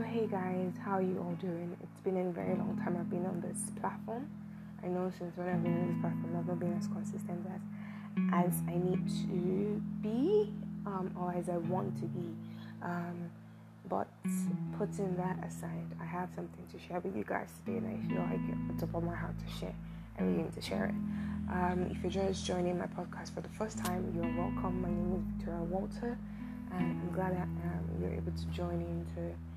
So, hey guys, how you all doing? It's been a very long time I've been on this platform. I know since when I've been on this platform, I've not been as consistent as, as I need to be um, or as I want to be. Um, but putting that aside, I have something to share with you guys today, and I feel like it's upon my heart to share. I really need to share it. Um, if you're just joining my podcast for the first time, you're welcome. My name is Victoria Walter, and I'm glad that um, you're able to join in to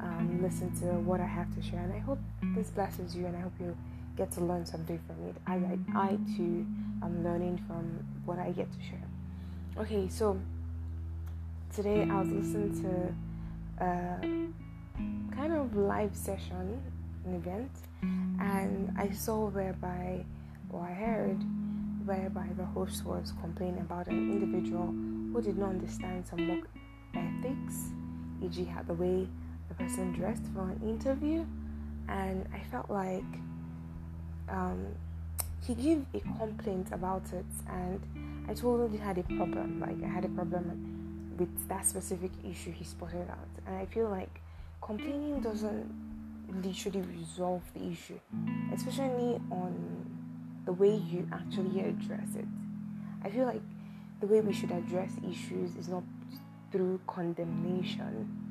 um, listen to what I have to share. And I hope this blesses you, and I hope you get to learn something from it. I, I, I too am learning from what I get to share. Okay, so today I was listening to a kind of live session, an event, and I saw whereby, or I heard whereby the host was complaining about an individual who did not understand some work ethics, e.g., the way the person dressed for an interview, and I felt like um, he gave a complaint about it, and I told him he had a problem. Like I had a problem with that specific issue he spotted out, and I feel like complaining doesn't literally resolve the issue, especially on the way you actually address it. I feel like the way we should address issues is not through condemnation,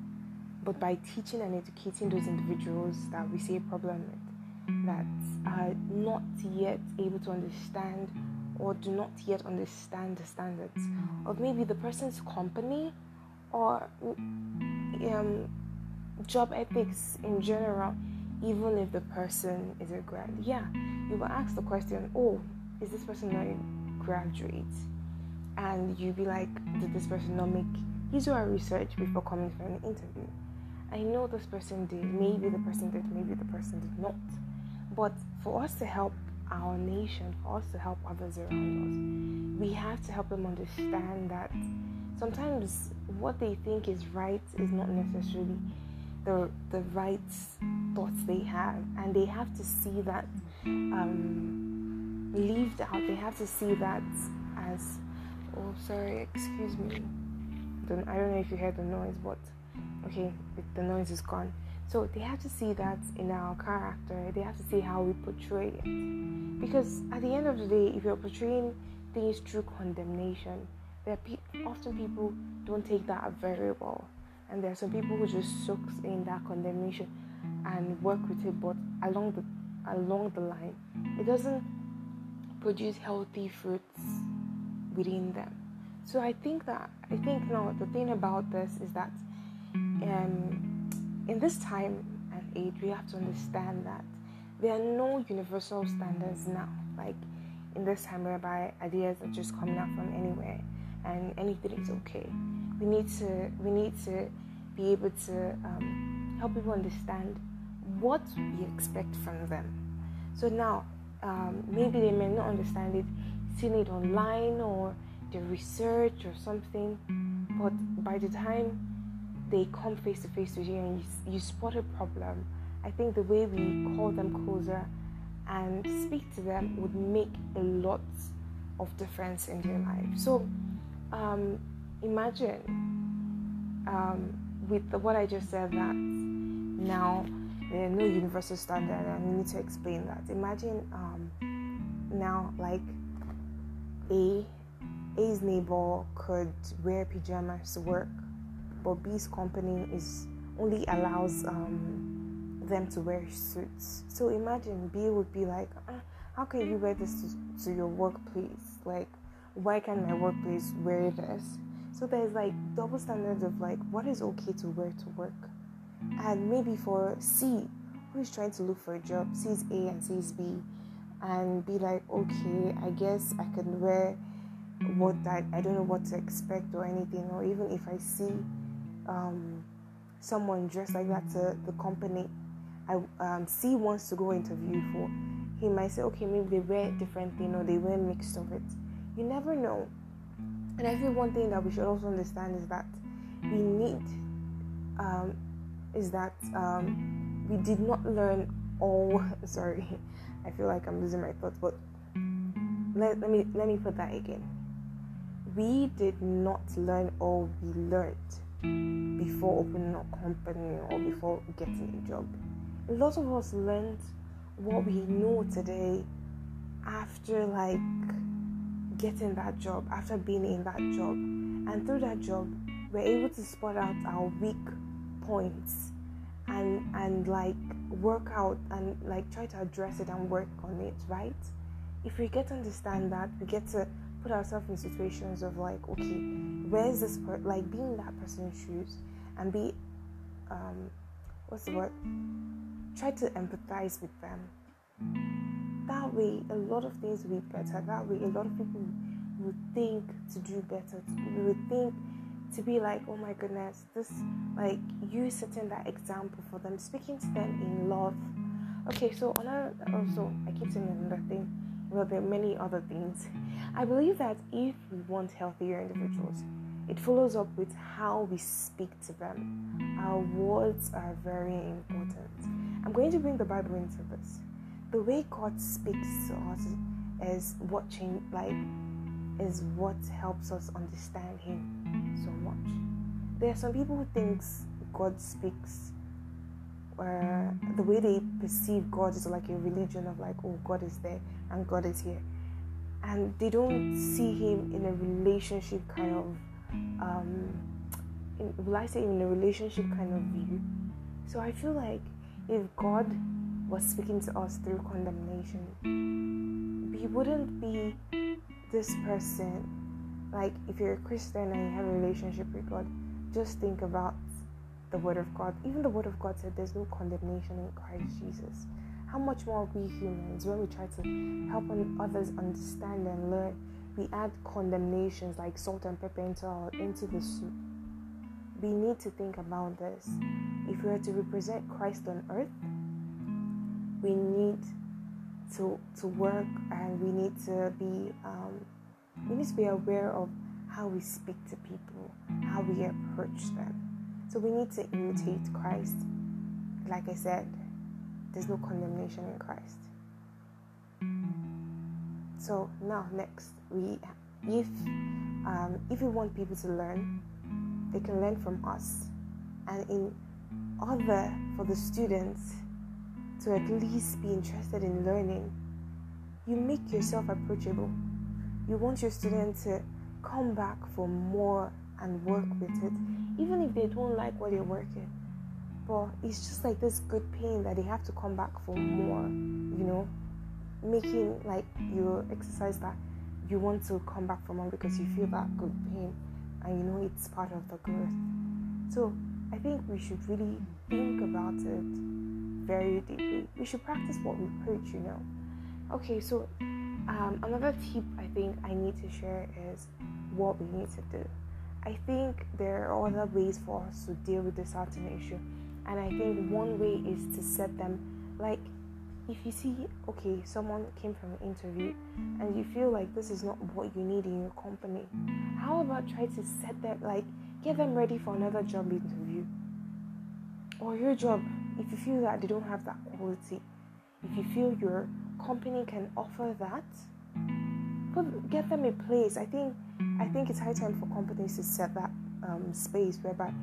but by teaching and educating those individuals that we see a problem with that are not yet able to understand or do not yet understand the standards of maybe the person's company or um, job ethics in general, even if the person is a grad. Yeah, you will ask the question, oh, is this person not a graduate? And you'll be like, did this person not make his or her research before coming for an interview? I know this person did, maybe the person did, maybe the person did not. But for us to help our nation, for us to help others around us, we have to help them understand that sometimes what they think is right is not necessarily the the right thoughts they have, and they have to see that um, lived out. They have to see that as oh, sorry, excuse me. I don't know if you heard the noise, but okay, the noise is gone. So they have to see that in our character. They have to see how we portray it. Because at the end of the day, if you're portraying things through condemnation, there pe- often people don't take that very well. And there are some people who just soaks in that condemnation and work with it, but along the along the line, it doesn't produce healthy fruits within them. So I think that I think now the thing about this is that um, in this time and age, we have to understand that there are no universal standards now. Like in this time whereby ideas are just coming out from anywhere and anything is okay. We need to we need to be able to um, help people understand what we expect from them. So now um, maybe they may not understand it, seeing it online or the research or something, but by the time they come face to face with you and you, you spot a problem, I think the way we call them closer and speak to them would make a lot of difference in their life. So um, imagine um, with the, what I just said that now there are no universal standard and we need to explain that. Imagine um, now like A A's neighbor could wear pajamas to work but B's company is only allows um, them to wear suits. So imagine B would be like, uh, how can you wear this to, to your workplace? Like, why can't my workplace wear this? So there's like double standards of like what is okay to wear to work. And maybe for C, who is trying to look for a job, sees A and sees B, and be like, okay, I guess I can wear what I, I don't know what to expect or anything, or even if I see um, someone dressed like that to the company I um, C wants to go interview for, he might say, okay, maybe they wear different thing or they wear mixed of it. You never know. And I feel one thing that we should also understand is that we need um, is that um, we did not learn all. Sorry, I feel like I'm losing my thoughts, but let, let me let me put that again. We did not learn all we learned before opening a company or before getting a job. A lot of us learned what we know today after like getting that job, after being in that job. And through that job, we're able to spot out our weak points and and like work out and like try to address it and work on it, right? If we get to understand that, we get to put ourselves in situations of like, okay, where's this per- like being that person's shoes and be um what's the word? Try to empathize with them. That way a lot of things will be better. That way a lot of people will think to do better. We would think to be like, oh my goodness, this like you setting that example for them, speaking to them in love. Okay, so another also I keep saying another thing. Well, there are many other things. I believe that if we want healthier individuals, it follows up with how we speak to them. Our words are very important. I'm going to bring the Bible into this. The way God speaks to us is what change like is what helps us understand Him so much. There are some people who thinks God speaks, uh, the way they perceive God is like a religion of like, oh, God is there and God is here, and they don't see Him in a relationship kind of, um, in, will I say in a relationship kind of view? So I feel like if God was speaking to us through condemnation, we wouldn't be this person, like if you're a Christian and you have a relationship with God, just think about the Word of God. Even the Word of God said there's no condemnation in Christ Jesus. How much more we humans, when we try to help others understand and learn, we add condemnations like salt and pepper into, our, into the soup. We need to think about this. If we are to represent Christ on earth, we need to to work and we need to be um, we need to be aware of how we speak to people, how we approach them. So we need to imitate Christ. Like I said, there's no condemnation in Christ. So now next, we if um, if we want people to learn, they can learn from us, and in order for the students to at least be interested in learning, you make yourself approachable. You want your student to come back for more and work with it, even if they don't like what they're working. But it's just like this good pain that they have to come back for more, you know, making like your exercise that you want to come back for more because you feel that good pain and you know it's part of the growth. So I think we should really think about it very deeply. We should practice what we preach, you know. Okay, so um, another tip I think I need to share is what we need to do. I think there are other ways for us to deal with this certain issue, and I think one way is to set them like if you see okay someone came from an interview and you feel like this is not what you need in your company how about try to set them like get them ready for another job interview or your job if you feel that they don't have that quality, if you feel your company can offer that, put, get them a place. I think I think it's high time for companies to set that um, space whereby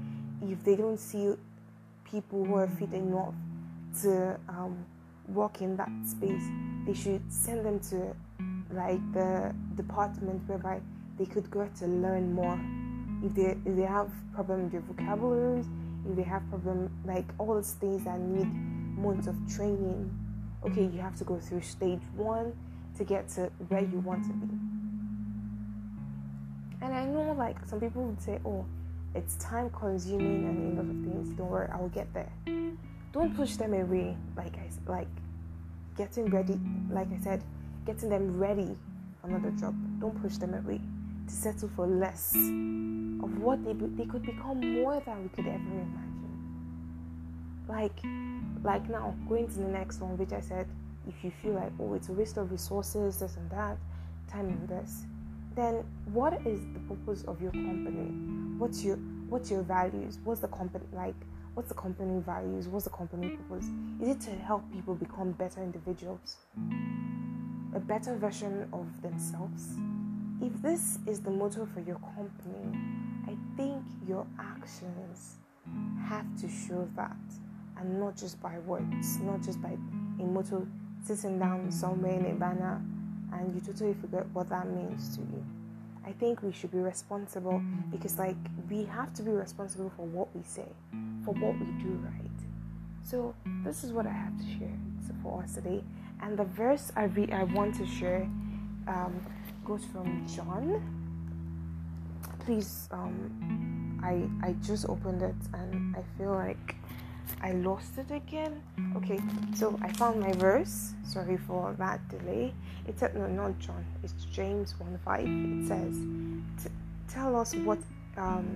if they don't see people who are fit enough to um, work in that space, they should send them to like the department whereby they could go to learn more. If they if they have problem with their vocabularies, if they have problem like all those things that need months of training okay you have to go through stage one to get to where you want to be and i know like some people would say oh it's time consuming and a lot of things. Don't worry i'll get there. Don't push them away like i like getting ready like i said getting them ready for another job. Don't push them away. To settle for less of what they, they could become more than we could ever imagine. Like, like now, going to the next one, which I said, if you feel like, oh, it's a waste of resources, this and that, time this, then what is the purpose of your company? What's your what's your values? What's the company like? What's the company values? What's the company purpose? Is it to help people become better individuals? A better version of themselves? If this is the motto for your company, I think your actions have to show that, and not just by words, not just by a motto sitting down somewhere in a banner and you totally forget what that means to you. I think we should be responsible because, like, we have to be responsible for what we say, for what we do right. So, this is what I have to share for us today. And the verse I, re- I want to share um, goes from John. Please, um, I I just opened it and I feel like I lost it again. Okay, so I found my verse. Sorry for that delay. It said no, not John. It's James one five. It says, "Tell us what um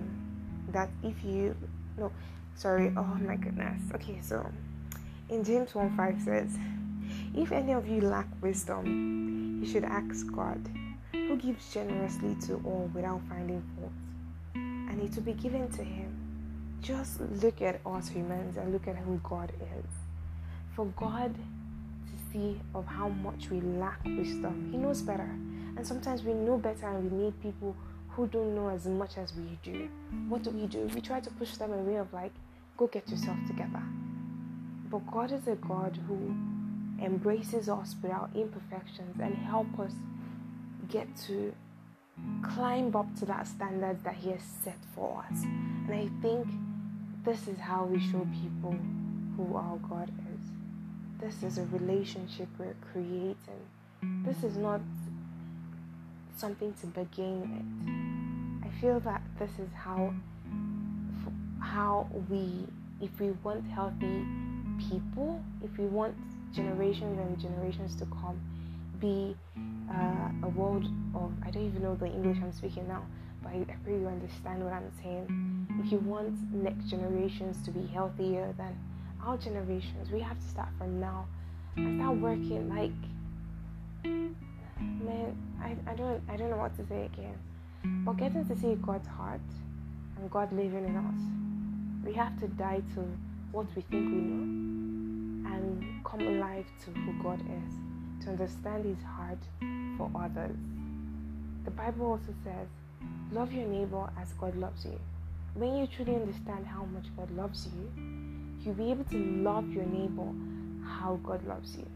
that if you no, sorry. Oh my goodness. Okay, so in James one five says, if any of you lack wisdom, you should ask God, who gives generously to all without finding fault, and it will be given to him." Just look at us humans and look at who God is. For God to see of how much we lack wisdom, He knows better. And sometimes we know better and we need people who don't know as much as we do. What do we do? We try to push them away of like, go get yourself together. But God is a God who embraces us with our imperfections and help us get to climb up to that standard that He has set for us. And I think this is how we show people who our God is. This is a relationship we're creating. This is not something to begin with. I feel that this is how how we if we want healthy people, if we want generations and generations to come be uh, a world of I don't even know the English I'm speaking now, but I, I pray you understand what I'm saying. If you want next generations to be healthier than our generations, we have to start from now and start working. Like, man, I, I don't I don't know what to say again. But getting to see God's heart and God living in us, we have to die to what we think we know and come alive to who God is, to understand His heart for others. The Bible also says Love your neighbor as God loves you. When you truly understand how much God loves you, you'll be able to love your neighbor how God loves you.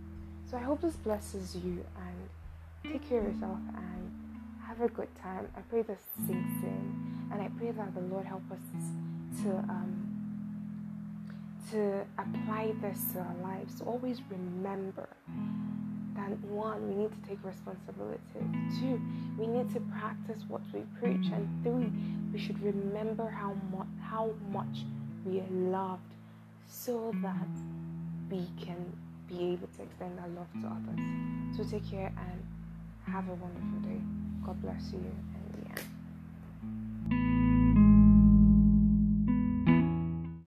So I hope this blesses you and take care of yourself and have a good time. I pray this sinks in and I pray that the Lord help us to um, to apply this to our lives. Always remember that one, we need to take responsibility. Two, we need to practice what we preach. And three, we should remember how much how much we are loved so that we can be able to extend our love to others. So take care and have a wonderful day. God bless you and.